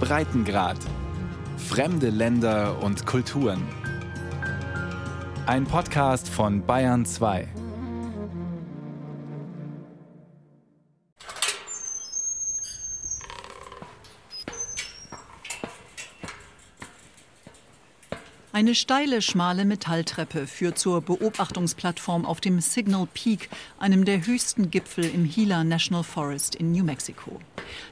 Breitengrad. Fremde Länder und Kulturen. Ein Podcast von Bayern 2. Eine steile, schmale Metalltreppe führt zur Beobachtungsplattform auf dem Signal Peak, einem der höchsten Gipfel im Gila National Forest in New Mexico.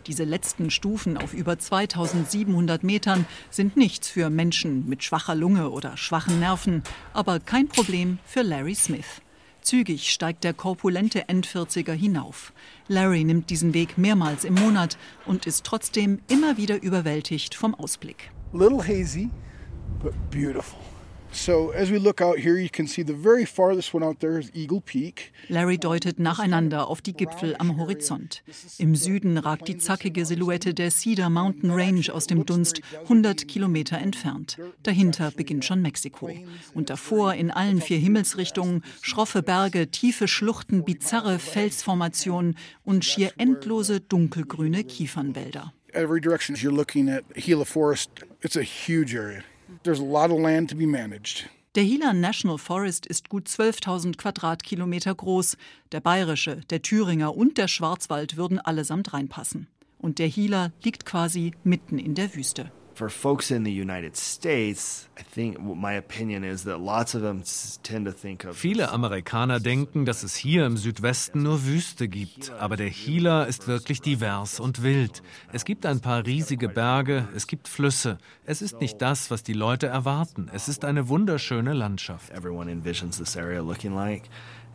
Diese letzten Stufen auf über 2700 Metern sind nichts für Menschen mit schwacher Lunge oder schwachen Nerven, aber kein Problem für Larry Smith. Zügig steigt der korpulente Endvierziger hinauf. Larry nimmt diesen Weg mehrmals im Monat und ist trotzdem immer wieder überwältigt vom Ausblick. Little hazy, but beautiful. So as we look out here, you can see the very farthest one out there is Eagle Peak. Larry deutet nacheinander auf die Gipfel am Horizont. Im Süden ragt die zackige Silhouette der Cedar Mountain Range aus dem Dunst, 100 Kilometer entfernt. Dahinter beginnt schon Mexiko. Und davor in allen vier Himmelsrichtungen schroffe Berge, tiefe Schluchten, bizarre Felsformationen und schier endlose dunkelgrüne Kiefernwälder. Every direction you're looking at Gila Forest, it's a huge area. There's a lot of land to be managed. Der Gila National Forest ist gut 12.000 Quadratkilometer groß. Der bayerische, der Thüringer und der Schwarzwald würden allesamt reinpassen. Und der Gila liegt quasi mitten in der Wüste. For folks in the United States, I think my opinion is that lots of them tend to think of Viele Amerikaner denken, dass es hier im Südwesten nur Wüste gibt, aber der Gila ist wirklich divers und wild. Es gibt ein paar riesige Berge, es gibt Flüsse. Es ist nicht das, was die Leute erwarten. Es ist eine wunderschöne Landschaft. everyone envisions this area looking like.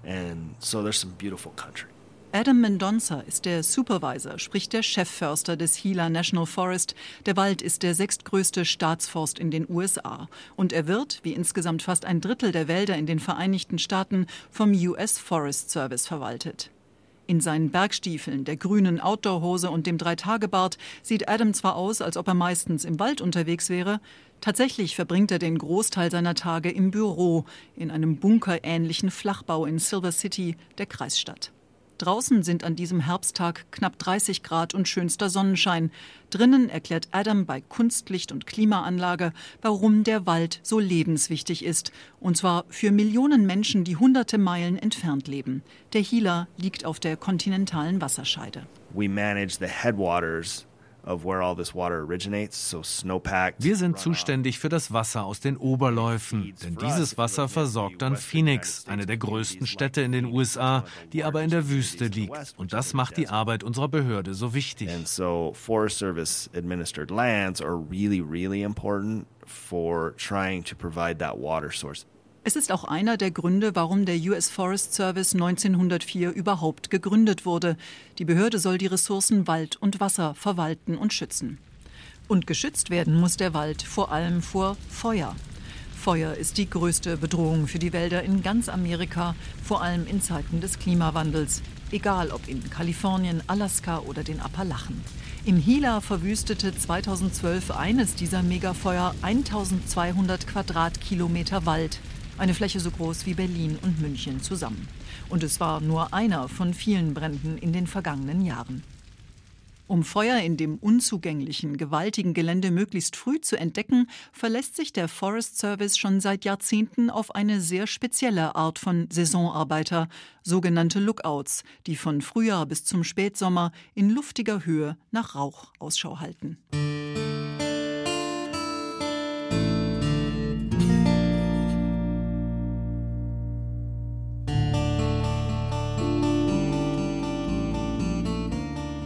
And so there's some beautiful country. Adam Mendonça ist der Supervisor, sprich der Chefförster des Gila National Forest. Der Wald ist der sechstgrößte Staatsforst in den USA. Und er wird, wie insgesamt fast ein Drittel der Wälder in den Vereinigten Staaten, vom US Forest Service verwaltet. In seinen Bergstiefeln, der grünen Outdoorhose und dem Dreitagebart sieht Adam zwar aus, als ob er meistens im Wald unterwegs wäre, tatsächlich verbringt er den Großteil seiner Tage im Büro, in einem bunkerähnlichen Flachbau in Silver City, der Kreisstadt. Draußen sind an diesem Herbsttag knapp 30 Grad und schönster Sonnenschein. Drinnen erklärt Adam bei Kunstlicht und Klimaanlage, warum der Wald so lebenswichtig ist. Und zwar für Millionen Menschen, die hunderte Meilen entfernt leben. Der Gila liegt auf der kontinentalen Wasserscheide. We manage the headwaters of where all this water originates, so snowpack. Wir sind zuständig für das Wasser aus den Oberläufen, denn dieses Wasser versorgt dann Phoenix, eine der größten Städte in den USA, die aber in der Wüste liegt. Und das macht die Arbeit unserer Behörde so wichtig. And so Forest Service administered lands are really, really important for trying to provide that water source. Es ist auch einer der Gründe, warum der US Forest Service 1904 überhaupt gegründet wurde. Die Behörde soll die Ressourcen Wald und Wasser verwalten und schützen. Und geschützt werden muss der Wald vor allem vor Feuer. Feuer ist die größte Bedrohung für die Wälder in ganz Amerika, vor allem in Zeiten des Klimawandels, egal ob in Kalifornien, Alaska oder den Appalachen. Im Gila verwüstete 2012 eines dieser Megafeuer 1200 Quadratkilometer Wald, eine Fläche so groß wie Berlin und München zusammen. Und es war nur einer von vielen Bränden in den vergangenen Jahren. Um Feuer in dem unzugänglichen, gewaltigen Gelände möglichst früh zu entdecken, verlässt sich der Forest Service schon seit Jahrzehnten auf eine sehr spezielle Art von Saisonarbeiter, sogenannte Lookouts, die von Frühjahr bis zum Spätsommer in luftiger Höhe nach Rauch Ausschau halten.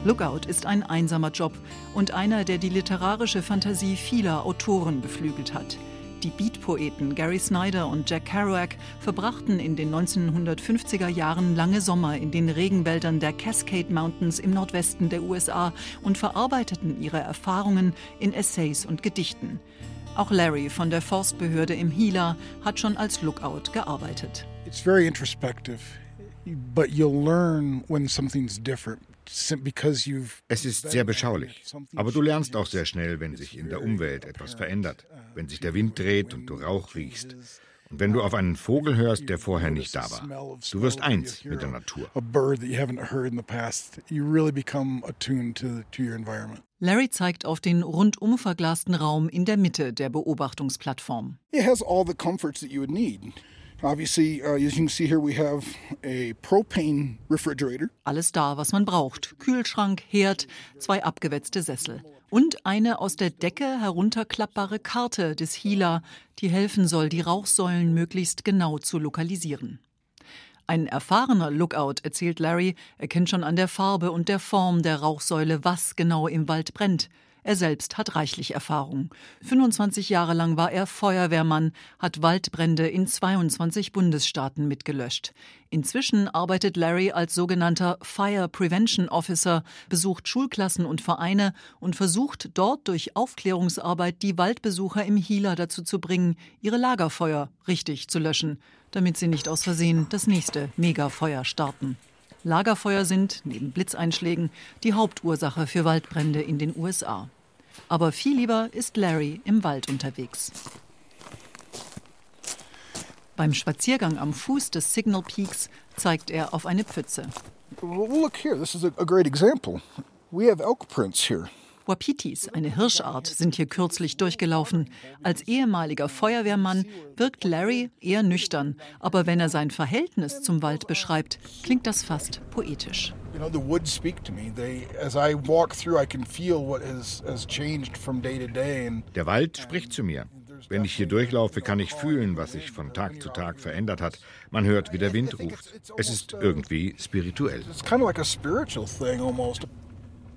Lookout ist ein einsamer Job und einer, der die literarische Fantasie vieler Autoren beflügelt hat. Die Beat-Poeten Gary Snyder und Jack Kerouac verbrachten in den 1950er Jahren lange Sommer in den Regenwäldern der Cascade Mountains im Nordwesten der USA und verarbeiteten ihre Erfahrungen in Essays und Gedichten. Auch Larry von der Forstbehörde im Gila hat schon als Lookout gearbeitet. It's very introspective, but you'll learn when something's different. Es ist sehr beschaulich. Aber du lernst auch sehr schnell, wenn sich in der Umwelt etwas verändert, wenn sich der Wind dreht und du Rauch riechst. Und wenn du auf einen Vogel hörst, der vorher nicht da war, du wirst eins mit der Natur. Larry zeigt auf den rundum verglasten Raum in der Mitte der Beobachtungsplattform. It has all the comforts that you would need. Obviously, uh, as you can see here, we have a propane refrigerator. Alles da, was man braucht. Kühlschrank, Herd, zwei abgewetzte Sessel. Und eine aus der Decke herunterklappbare Karte des Hila, die helfen soll, die Rauchsäulen möglichst genau zu lokalisieren. Ein erfahrener Lookout, erzählt Larry, erkennt schon an der Farbe und der Form der Rauchsäule, was genau im Wald brennt. Er selbst hat reichlich Erfahrung. 25 Jahre lang war er Feuerwehrmann, hat Waldbrände in 22 Bundesstaaten mitgelöscht. Inzwischen arbeitet Larry als sogenannter Fire Prevention Officer, besucht Schulklassen und Vereine und versucht dort durch Aufklärungsarbeit die Waldbesucher im Hila dazu zu bringen, ihre Lagerfeuer richtig zu löschen, damit sie nicht aus Versehen das nächste Megafeuer starten. Lagerfeuer sind, neben Blitzeinschlägen, die Hauptursache für Waldbrände in den USA. Aber viel lieber ist Larry im Wald unterwegs. Beim Spaziergang am Fuß des Signal Peaks zeigt er auf eine Pfütze. Look here, this is a great example. We have elk prints here. Wapitis, eine Hirschart, sind hier kürzlich durchgelaufen. Als ehemaliger Feuerwehrmann wirkt Larry eher nüchtern, aber wenn er sein Verhältnis zum Wald beschreibt, klingt das fast poetisch. Der Wald spricht zu mir. Wenn ich hier durchlaufe, kann ich fühlen, was sich von Tag zu Tag verändert hat. Man hört, wie der Wind ruft. Es ist irgendwie spirituell. It's kind of like a spiritual thing almost.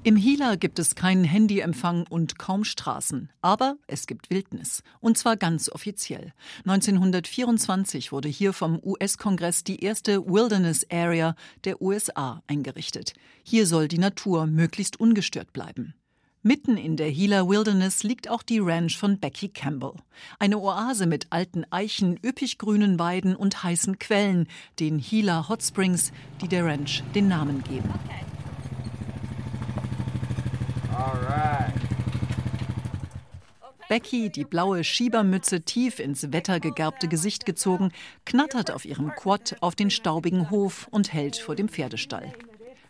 Im Hila gibt es keinen Handyempfang und kaum Straßen. Aber es gibt Wildnis. Und zwar ganz offiziell. 1924 wurde hier vom US-Kongress die erste Wilderness Area der USA eingerichtet. Hier soll die Natur möglichst ungestört bleiben. Mitten in der Gila Wilderness liegt auch die Ranch von Becky Campbell. Eine Oase mit alten Eichen, üppig grünen Weiden und heißen Quellen, den Gila Hot Springs, die der Ranch den Namen geben. Okay. Becky, die blaue Schiebermütze tief ins wettergegerbte Gesicht gezogen, knattert auf ihrem Quad auf den staubigen Hof und hält vor dem Pferdestall.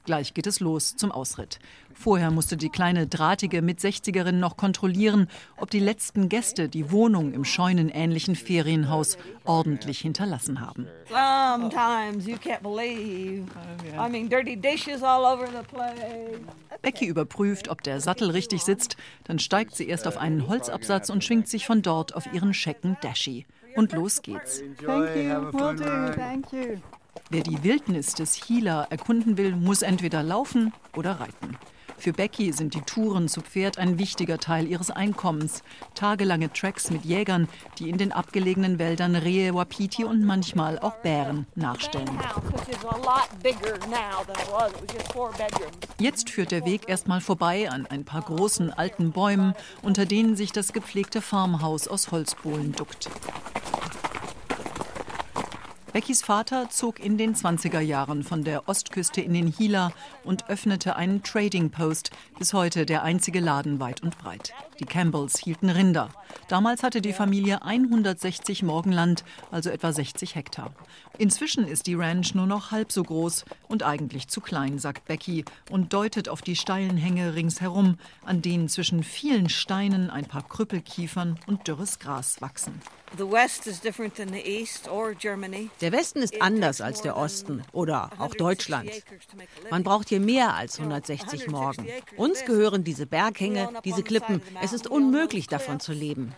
Gleich geht es los zum Ausritt. Vorher musste die kleine drahtige Mit-60erin noch kontrollieren, ob die letzten Gäste die Wohnung im scheunenähnlichen Ferienhaus ordentlich hinterlassen haben. Becky überprüft, ob der Sattel richtig sitzt. Dann steigt sie erst auf einen Holzabsatz und schwingt sich von dort auf ihren schecken Dashi. Und los geht's. Thank you. Do. Thank you. Wer die Wildnis des Gila erkunden will, muss entweder laufen oder reiten. Für Becky sind die Touren zu Pferd ein wichtiger Teil ihres Einkommens. Tagelange Tracks mit Jägern, die in den abgelegenen Wäldern Rehe, Wapiti und manchmal auch Bären nachstellen. Jetzt führt der Weg erstmal vorbei an ein paar großen alten Bäumen, unter denen sich das gepflegte Farmhaus aus Holzbohlen duckt. Beckys Vater zog in den 20er Jahren von der Ostküste in den Hila und öffnete einen Trading Post, bis heute der einzige Laden weit und breit. Die Campbells hielten Rinder. Damals hatte die Familie 160 Morgenland, also etwa 60 Hektar. Inzwischen ist die Ranch nur noch halb so groß und eigentlich zu klein, sagt Becky und deutet auf die steilen Hänge ringsherum, an denen zwischen vielen Steinen ein paar Krüppelkiefern und dürres Gras wachsen. Der Westen ist anders als der Osten oder auch Deutschland. Man braucht hier mehr als 160 Morgen. Uns gehören diese Berghänge, diese Klippen. Es ist unmöglich, davon zu leben.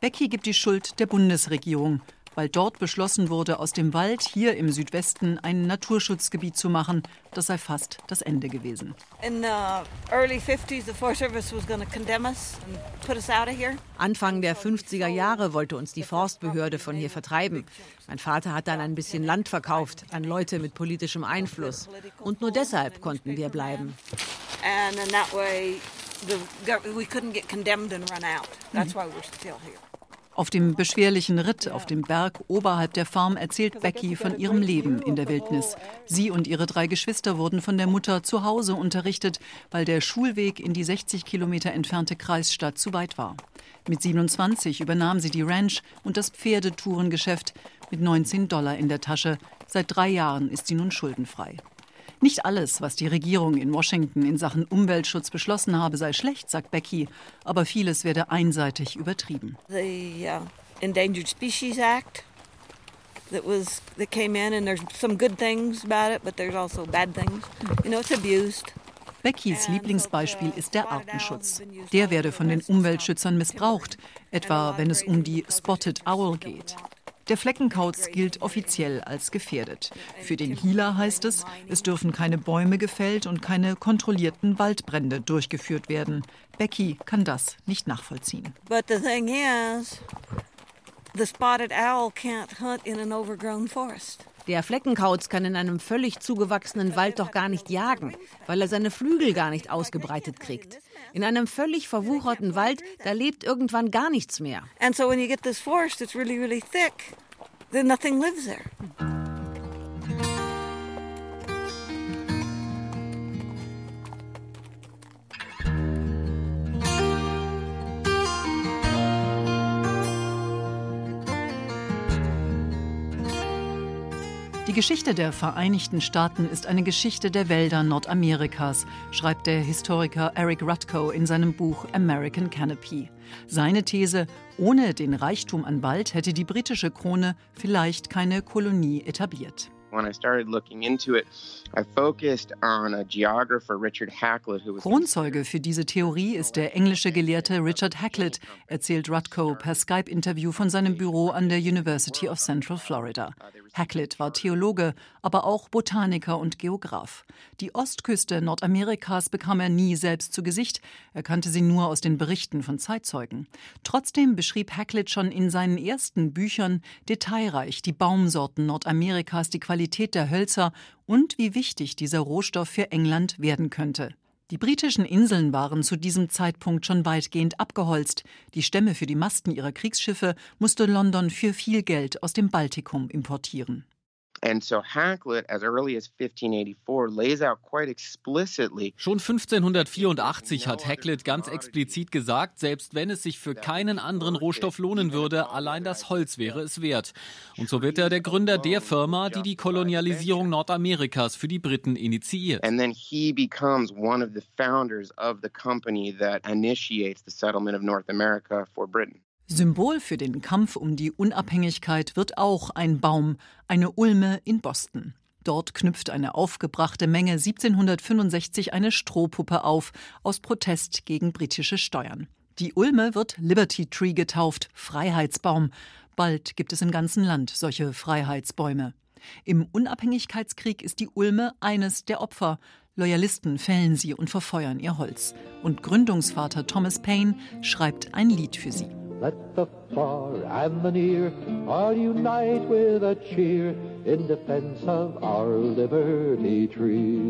Becky gibt die Schuld der Bundesregierung weil dort beschlossen wurde, aus dem Wald hier im Südwesten ein Naturschutzgebiet zu machen. Das sei fast das Ende gewesen. Anfang der 50er Jahre wollte uns die Forstbehörde von hier vertreiben. Mein Vater hat dann ein bisschen Land verkauft an Leute mit politischem Einfluss. Und nur deshalb konnten wir bleiben. And in that way, the, we couldn't get condemned and run out. That's why we're still here. Auf dem beschwerlichen Ritt auf dem Berg oberhalb der Farm erzählt Becky von ihrem Leben in der Wildnis. Sie und ihre drei Geschwister wurden von der Mutter zu Hause unterrichtet, weil der Schulweg in die 60 Kilometer entfernte Kreisstadt zu weit war. Mit 27 übernahm sie die Ranch und das Pferdetourengeschäft mit 19 Dollar in der Tasche. Seit drei Jahren ist sie nun schuldenfrei. Nicht alles, was die Regierung in Washington in Sachen Umweltschutz beschlossen habe, sei schlecht, sagt Becky, aber vieles werde einseitig übertrieben. The uh, Endangered Species Act that was that came in and there's some good things about it, but there's also bad things. You know, it's abused. Beckys Lieblingsbeispiel ist der Artenschutz. Der werde von den Umweltschützern missbraucht, etwa wenn es um die Spotted Owl geht. Der Fleckenkauz gilt offiziell als gefährdet. Für den Hila heißt es, es dürfen keine Bäume gefällt und keine kontrollierten Waldbrände durchgeführt werden. Becky kann das nicht nachvollziehen. But the thing is, the spotted owl can't hunt in an overgrown forest. Der Fleckenkauz kann in einem völlig zugewachsenen Wald doch gar nicht jagen, weil er seine Flügel gar nicht ausgebreitet kriegt. In einem völlig verwucherten Wald, da lebt irgendwann gar nichts mehr. And so when you get this forest that's really, really thick, then nothing lives there. Die Geschichte der Vereinigten Staaten ist eine Geschichte der Wälder Nordamerikas, schreibt der Historiker Eric Rutko in seinem Buch American Canopy. Seine These, ohne den Reichtum an Wald hätte die britische Krone vielleicht keine Kolonie etabliert. Kronzeuge für diese Theorie ist der englische Gelehrte Richard Haklett, erzählt Rutko per Skype-Interview von seinem Büro an der University of Central Florida. Haklett war Theologe, aber auch Botaniker und Geograf. Die Ostküste Nordamerikas bekam er nie selbst zu Gesicht, er kannte sie nur aus den Berichten von Zeitzeugen. Trotzdem beschrieb Haklett schon in seinen ersten Büchern detailreich die Baumsorten Nordamerikas, die Qualität der Hölzer und wie wichtig dieser Rohstoff für England werden könnte. Die britischen Inseln waren zu diesem Zeitpunkt schon weitgehend abgeholzt. Die Stämme für die Masten ihrer Kriegsschiffe musste London für viel Geld aus dem Baltikum importieren. And so Hakluyt, as early as 1584, lays out quite explicitly. Schon 1584 hat Hakluyt ganz explizit gesagt, selbst wenn es sich für keinen anderen Rohstoff lohnen würde, allein das Holz wäre es wert. Und so wird er der Gründer der Firma, die die Kolonialisierung Nordamerikas für die Briten initiiert. And then he becomes one of the founders of the company that initiates the settlement of North America for Britain. Symbol für den Kampf um die Unabhängigkeit wird auch ein Baum, eine Ulme in Boston. Dort knüpft eine aufgebrachte Menge 1765 eine Strohpuppe auf, aus Protest gegen britische Steuern. Die Ulme wird Liberty Tree getauft, Freiheitsbaum. Bald gibt es im ganzen Land solche Freiheitsbäume. Im Unabhängigkeitskrieg ist die Ulme eines der Opfer. Loyalisten fällen sie und verfeuern ihr Holz. Und Gründungsvater Thomas Paine schreibt ein Lied für sie. Let the far and the near all unite with a cheer in defense of our liberty tree.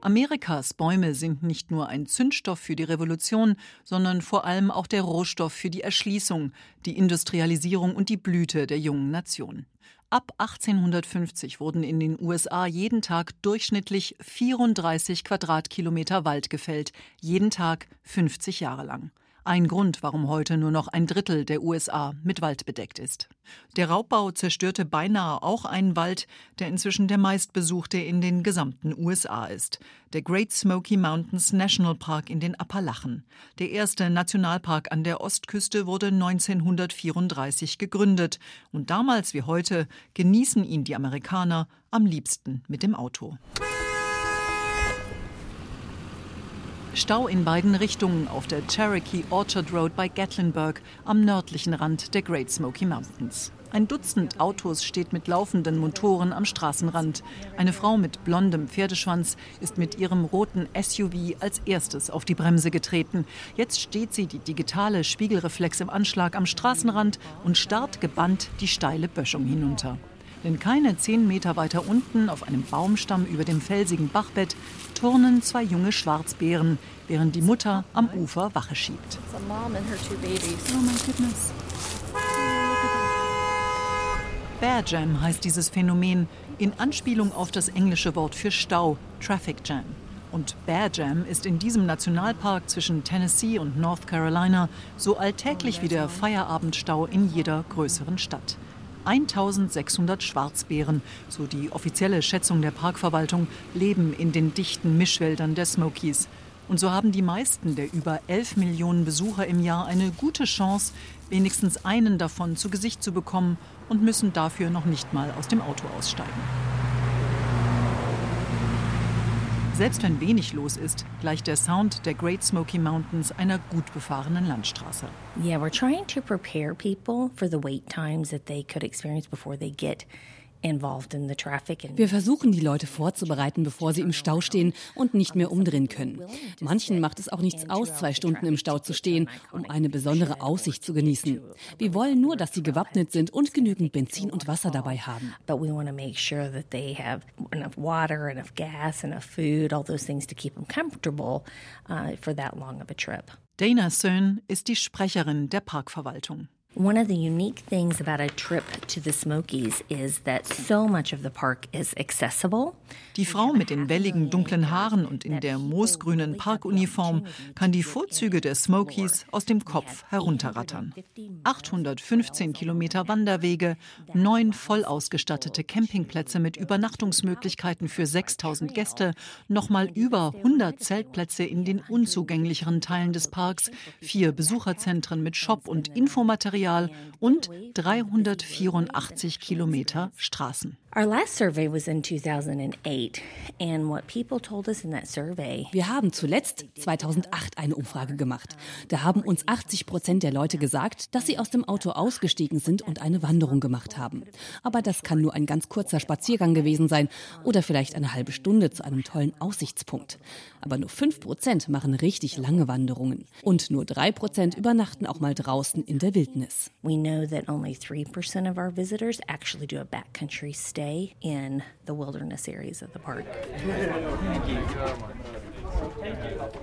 Amerikas Bäume sind nicht nur ein Zündstoff für die Revolution, sondern vor allem auch der Rohstoff für die Erschließung, die Industrialisierung und die Blüte der jungen Nation. Ab 1850 wurden in den USA jeden Tag durchschnittlich 34 Quadratkilometer Wald gefällt, jeden Tag 50 Jahre lang. Ein Grund, warum heute nur noch ein Drittel der USA mit Wald bedeckt ist. Der Raubbau zerstörte beinahe auch einen Wald, der inzwischen der meistbesuchte in den gesamten USA ist. Der Great Smoky Mountains National Park in den Appalachen. Der erste Nationalpark an der Ostküste wurde 1934 gegründet. Und damals wie heute genießen ihn die Amerikaner am liebsten mit dem Auto. Stau in beiden Richtungen auf der Cherokee Orchard Road bei Gatlinburg am nördlichen Rand der Great Smoky Mountains. Ein Dutzend Autos steht mit laufenden Motoren am Straßenrand. Eine Frau mit blondem Pferdeschwanz ist mit ihrem roten SUV als erstes auf die Bremse getreten. Jetzt steht sie, die digitale Spiegelreflex im Anschlag am Straßenrand und starrt gebannt die steile Böschung hinunter. Denn keine zehn Meter weiter unten, auf einem Baumstamm über dem felsigen Bachbett, turnen zwei junge Schwarzbären, während die Mutter am Ufer Wache schiebt. Oh. Bear Jam heißt dieses Phänomen in Anspielung auf das englische Wort für Stau, Traffic Jam. Und Bear Jam ist in diesem Nationalpark zwischen Tennessee und North Carolina so alltäglich wie der Feierabendstau in jeder größeren Stadt. 1600 Schwarzbären, so die offizielle Schätzung der Parkverwaltung, leben in den dichten Mischwäldern der Smokies. Und so haben die meisten der über 11 Millionen Besucher im Jahr eine gute Chance, wenigstens einen davon zu Gesicht zu bekommen und müssen dafür noch nicht mal aus dem Auto aussteigen. Selbst wenn wenig los ist, gleicht der Sound der Great Smoky Mountains einer gut befahrenen Landstraße. Yeah, we're trying to prepare people for the wait times that they could experience before they get wir versuchen, die Leute vorzubereiten, bevor sie im Stau stehen und nicht mehr umdrehen können. Manchen macht es auch nichts aus, zwei Stunden im Stau zu stehen, um eine besondere Aussicht zu genießen. Wir wollen nur, dass sie gewappnet sind und genügend Benzin und Wasser dabei haben. But we want to make sure that they have enough water, enough gas, enough food, all those things to keep them comfortable uh, for that long of a trip. Dana Sohn ist die Sprecherin der Parkverwaltung. One of the unique things about a trip to the Smokies is that so much of the park is accessible. Die Frau mit den welligen dunklen Haaren und in der moosgrünen Parkuniform kann die Vorzüge der Smokies aus dem Kopf herunterrattern. 815 Kilometer Wanderwege, neun voll ausgestattete Campingplätze mit Übernachtungsmöglichkeiten für 6000 Gäste, nochmal über 100 Zeltplätze in den unzugänglicheren Teilen des Parks, vier Besucherzentren mit Shop und Infomaterial Material und 384 Kilometer Straßen. Our last survey was in 2008 and what people told us in that survey. Wir haben zuletzt 2008 eine Umfrage gemacht. Da haben uns 80 Prozent der Leute gesagt, dass sie aus dem Auto ausgestiegen sind und eine Wanderung gemacht haben. Aber das kann nur ein ganz kurzer Spaziergang gewesen sein oder vielleicht eine halbe Stunde zu einem tollen Aussichtspunkt. Aber nur 5 Prozent machen richtig lange Wanderungen und nur 3 Prozent übernachten auch mal draußen in der Wildnis. We know that only 3% of our visitors actually do a backcountry stay stay in the wilderness areas of the park.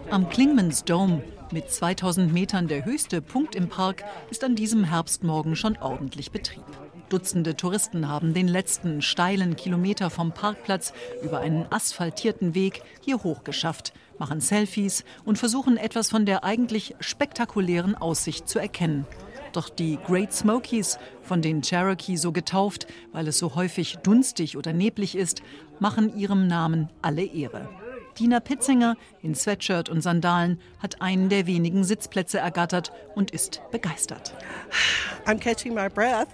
Am Klingmans Dome mit 2000 Metern der höchste Punkt im Park ist an diesem Herbstmorgen schon ordentlich Betrieb. Dutzende Touristen haben den letzten steilen Kilometer vom Parkplatz über einen asphaltierten Weg hier hochgeschafft, machen Selfies und versuchen etwas von der eigentlich spektakulären Aussicht zu erkennen. Doch die Great Smokies, von den Cherokee so getauft, weil es so häufig dunstig oder neblig ist, machen ihrem Namen alle Ehre. Dina Pitzinger in Sweatshirt und Sandalen hat einen der wenigen Sitzplätze ergattert und ist begeistert. I'm catching my breath.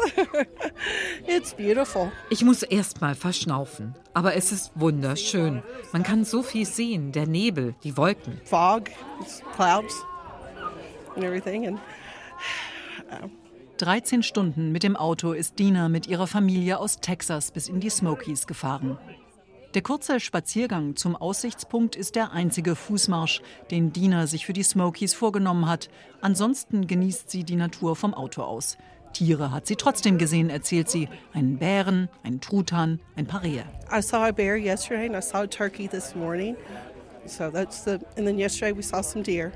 It's beautiful. Ich muss erst mal verschnaufen, aber es ist wunderschön. Man kann so viel sehen, der Nebel, die Wolken. Fog, clouds and everything and 13 Stunden mit dem Auto ist Dina mit ihrer Familie aus Texas bis in die Smokies gefahren. Der kurze Spaziergang zum Aussichtspunkt ist der einzige Fußmarsch, den Dina sich für die Smokies vorgenommen hat. Ansonsten genießt sie die Natur vom Auto aus. Tiere hat sie trotzdem gesehen, erzählt sie. Einen Bären, einen Truthahn, ein paar Rehe. I saw a bear yesterday and I saw a turkey this morning. So that's the and then yesterday we saw some deer.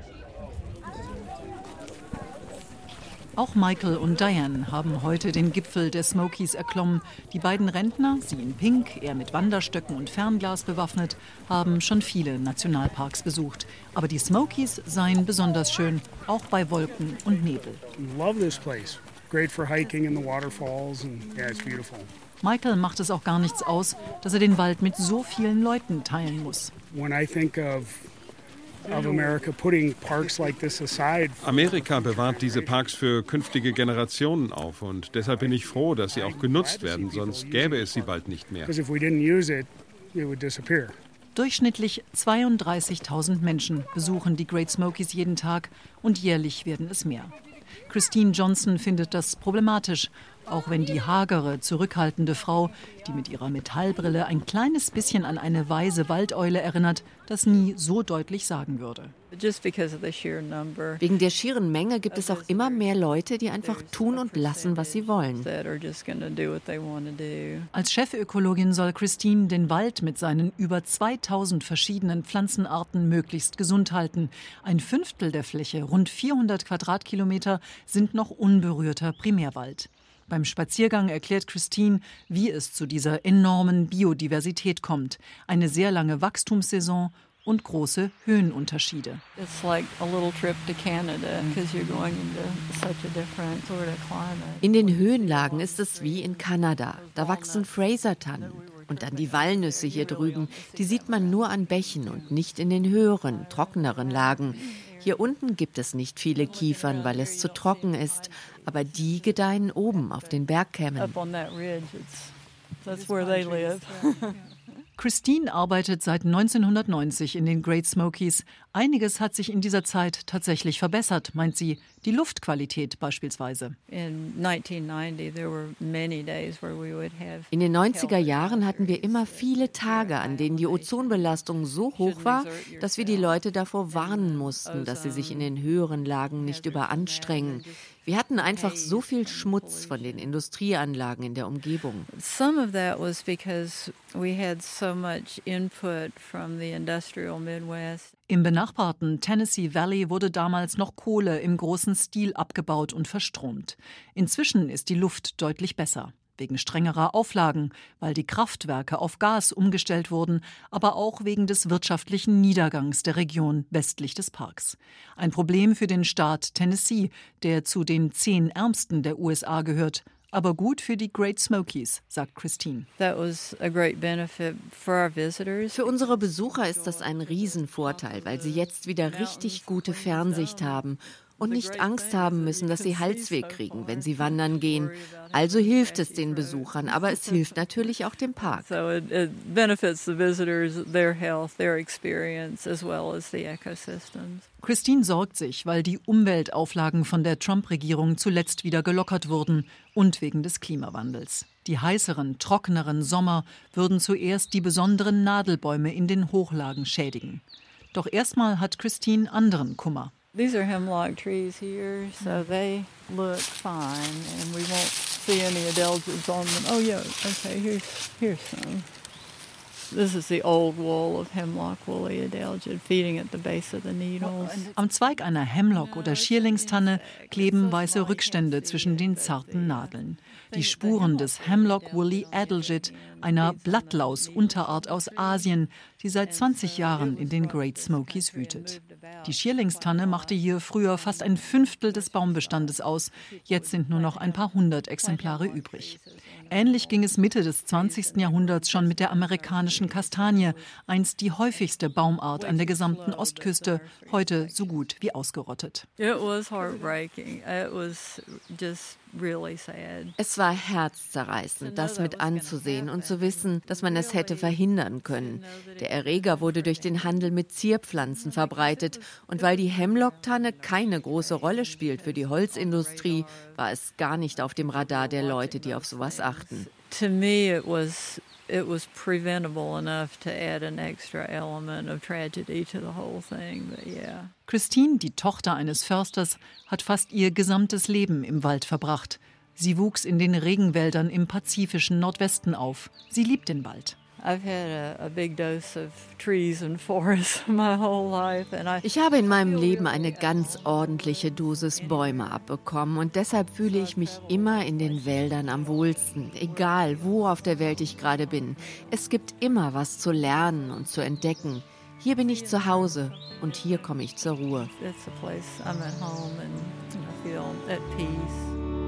Auch Michael und Diane haben heute den Gipfel der Smokies erklommen. Die beiden Rentner, sie in Pink, er mit Wanderstöcken und Fernglas bewaffnet, haben schon viele Nationalparks besucht. Aber die Smokies seien besonders schön, auch bei Wolken und Nebel. Love this place. Great for hiking in the waterfalls and yeah, it's beautiful. Michael macht es auch gar nichts aus, dass er den Wald mit so vielen Leuten teilen muss. When I think of Amerika bewahrt diese Parks für künftige Generationen auf und deshalb bin ich froh, dass sie auch genutzt werden, sonst gäbe es sie bald nicht mehr. Durchschnittlich 32.000 Menschen besuchen die Great Smokies jeden Tag und jährlich werden es mehr. Christine Johnson findet das problematisch Auch wenn die hagere, zurückhaltende Frau, die mit ihrer Metallbrille ein kleines bisschen an eine weise Waldeule erinnert, das nie so deutlich sagen würde. Wegen der schieren Menge gibt es auch immer mehr Leute, die einfach tun und lassen, was sie wollen. Als Chefökologin soll Christine den Wald mit seinen über 2000 verschiedenen Pflanzenarten möglichst gesund halten. Ein Fünftel der Fläche, rund 400 Quadratkilometer, sind noch unberührter Primärwald. Beim Spaziergang erklärt Christine, wie es zu dieser enormen Biodiversität kommt. Eine sehr lange Wachstumssaison und große Höhenunterschiede. In den Höhenlagen ist es wie in Kanada. Da wachsen Fraser-Tannen. Und dann die Walnüsse hier drüben, die sieht man nur an Bächen und nicht in den höheren, trockeneren Lagen. Hier unten gibt es nicht viele Kiefern, weil es zu trocken ist, aber die gedeihen oben auf den Bergkämmen. Christine arbeitet seit 1990 in den Great Smokies. Einiges hat sich in dieser Zeit tatsächlich verbessert, meint sie. Die Luftqualität beispielsweise. In den 90er Jahren hatten wir immer viele Tage, an denen die Ozonbelastung so hoch war, dass wir die Leute davor warnen mussten, dass sie sich in den höheren Lagen nicht überanstrengen. Wir hatten einfach so viel Schmutz von den Industrieanlagen in der Umgebung. Some of that was because we had so much input from the industrial Midwest. Im benachbarten Tennessee Valley wurde damals noch Kohle im großen Stil abgebaut und verstromt. Inzwischen ist die Luft deutlich besser wegen strengerer Auflagen, weil die Kraftwerke auf Gas umgestellt wurden, aber auch wegen des wirtschaftlichen Niedergangs der Region westlich des Parks. Ein Problem für den Staat Tennessee, der zu den zehn ärmsten der USA gehört, aber gut für die Great Smokies, sagt Christine. Für unsere Besucher ist das ein Riesenvorteil, weil sie jetzt wieder richtig gute Fernsicht haben und nicht Angst haben müssen, dass sie Halsweh kriegen, wenn sie wandern gehen. Also hilft es den Besuchern, aber es hilft natürlich auch dem Park. Christine sorgt sich, weil die Umweltauflagen von der Trump-Regierung zuletzt wieder gelockert wurden und wegen des Klimawandels. Die heißeren, trockeneren Sommer würden zuerst die besonderen Nadelbäume in den Hochlagen schädigen. Doch erstmal hat Christine anderen Kummer. These are hemlock trees here, so they look fine, and we won't see any adelgids on them. Oh yeah, okay, here's, here's some. Am Zweig einer Hemlock- oder Schierlingstanne kleben weiße Rückstände zwischen den zarten Nadeln. Die Spuren des Hemlock Woolly Adelgid, einer Blattlaus-Unterart aus Asien, die seit 20 Jahren in den Great Smokies wütet. Die Schierlingstanne machte hier früher fast ein Fünftel des Baumbestandes aus. Jetzt sind nur noch ein paar hundert Exemplare übrig. Ähnlich ging es Mitte des 20. Jahrhunderts schon mit der amerikanischen Kastanie, einst die häufigste Baumart an der gesamten Ostküste, heute so gut wie ausgerottet. It was heartbreaking. It was just es war herzzerreißend, das mit anzusehen und zu wissen, dass man es hätte verhindern können. Der Erreger wurde durch den Handel mit Zierpflanzen verbreitet. und weil die Hemlocktanne keine große Rolle spielt für die Holzindustrie, war es gar nicht auf dem Radar der Leute, die auf sowas achten. To me it was it was preventable enough to add an extra element of tragedy to the whole thing. But yeah. Christine, die Tochter eines Försters, hat fast ihr gesamtes Leben im Wald verbracht. Sie wuchs in den Regenwäldern im pazifischen Nordwesten auf. Sie liebt den Wald. Ich habe in meinem Leben eine ganz ordentliche Dosis Bäume abbekommen und deshalb fühle ich mich immer in den Wäldern am wohlsten, egal wo auf der Welt ich gerade bin. Es gibt immer was zu lernen und zu entdecken. Hier bin ich zu Hause und hier komme ich zur Ruhe. It's a place I'm at home and I feel at peace.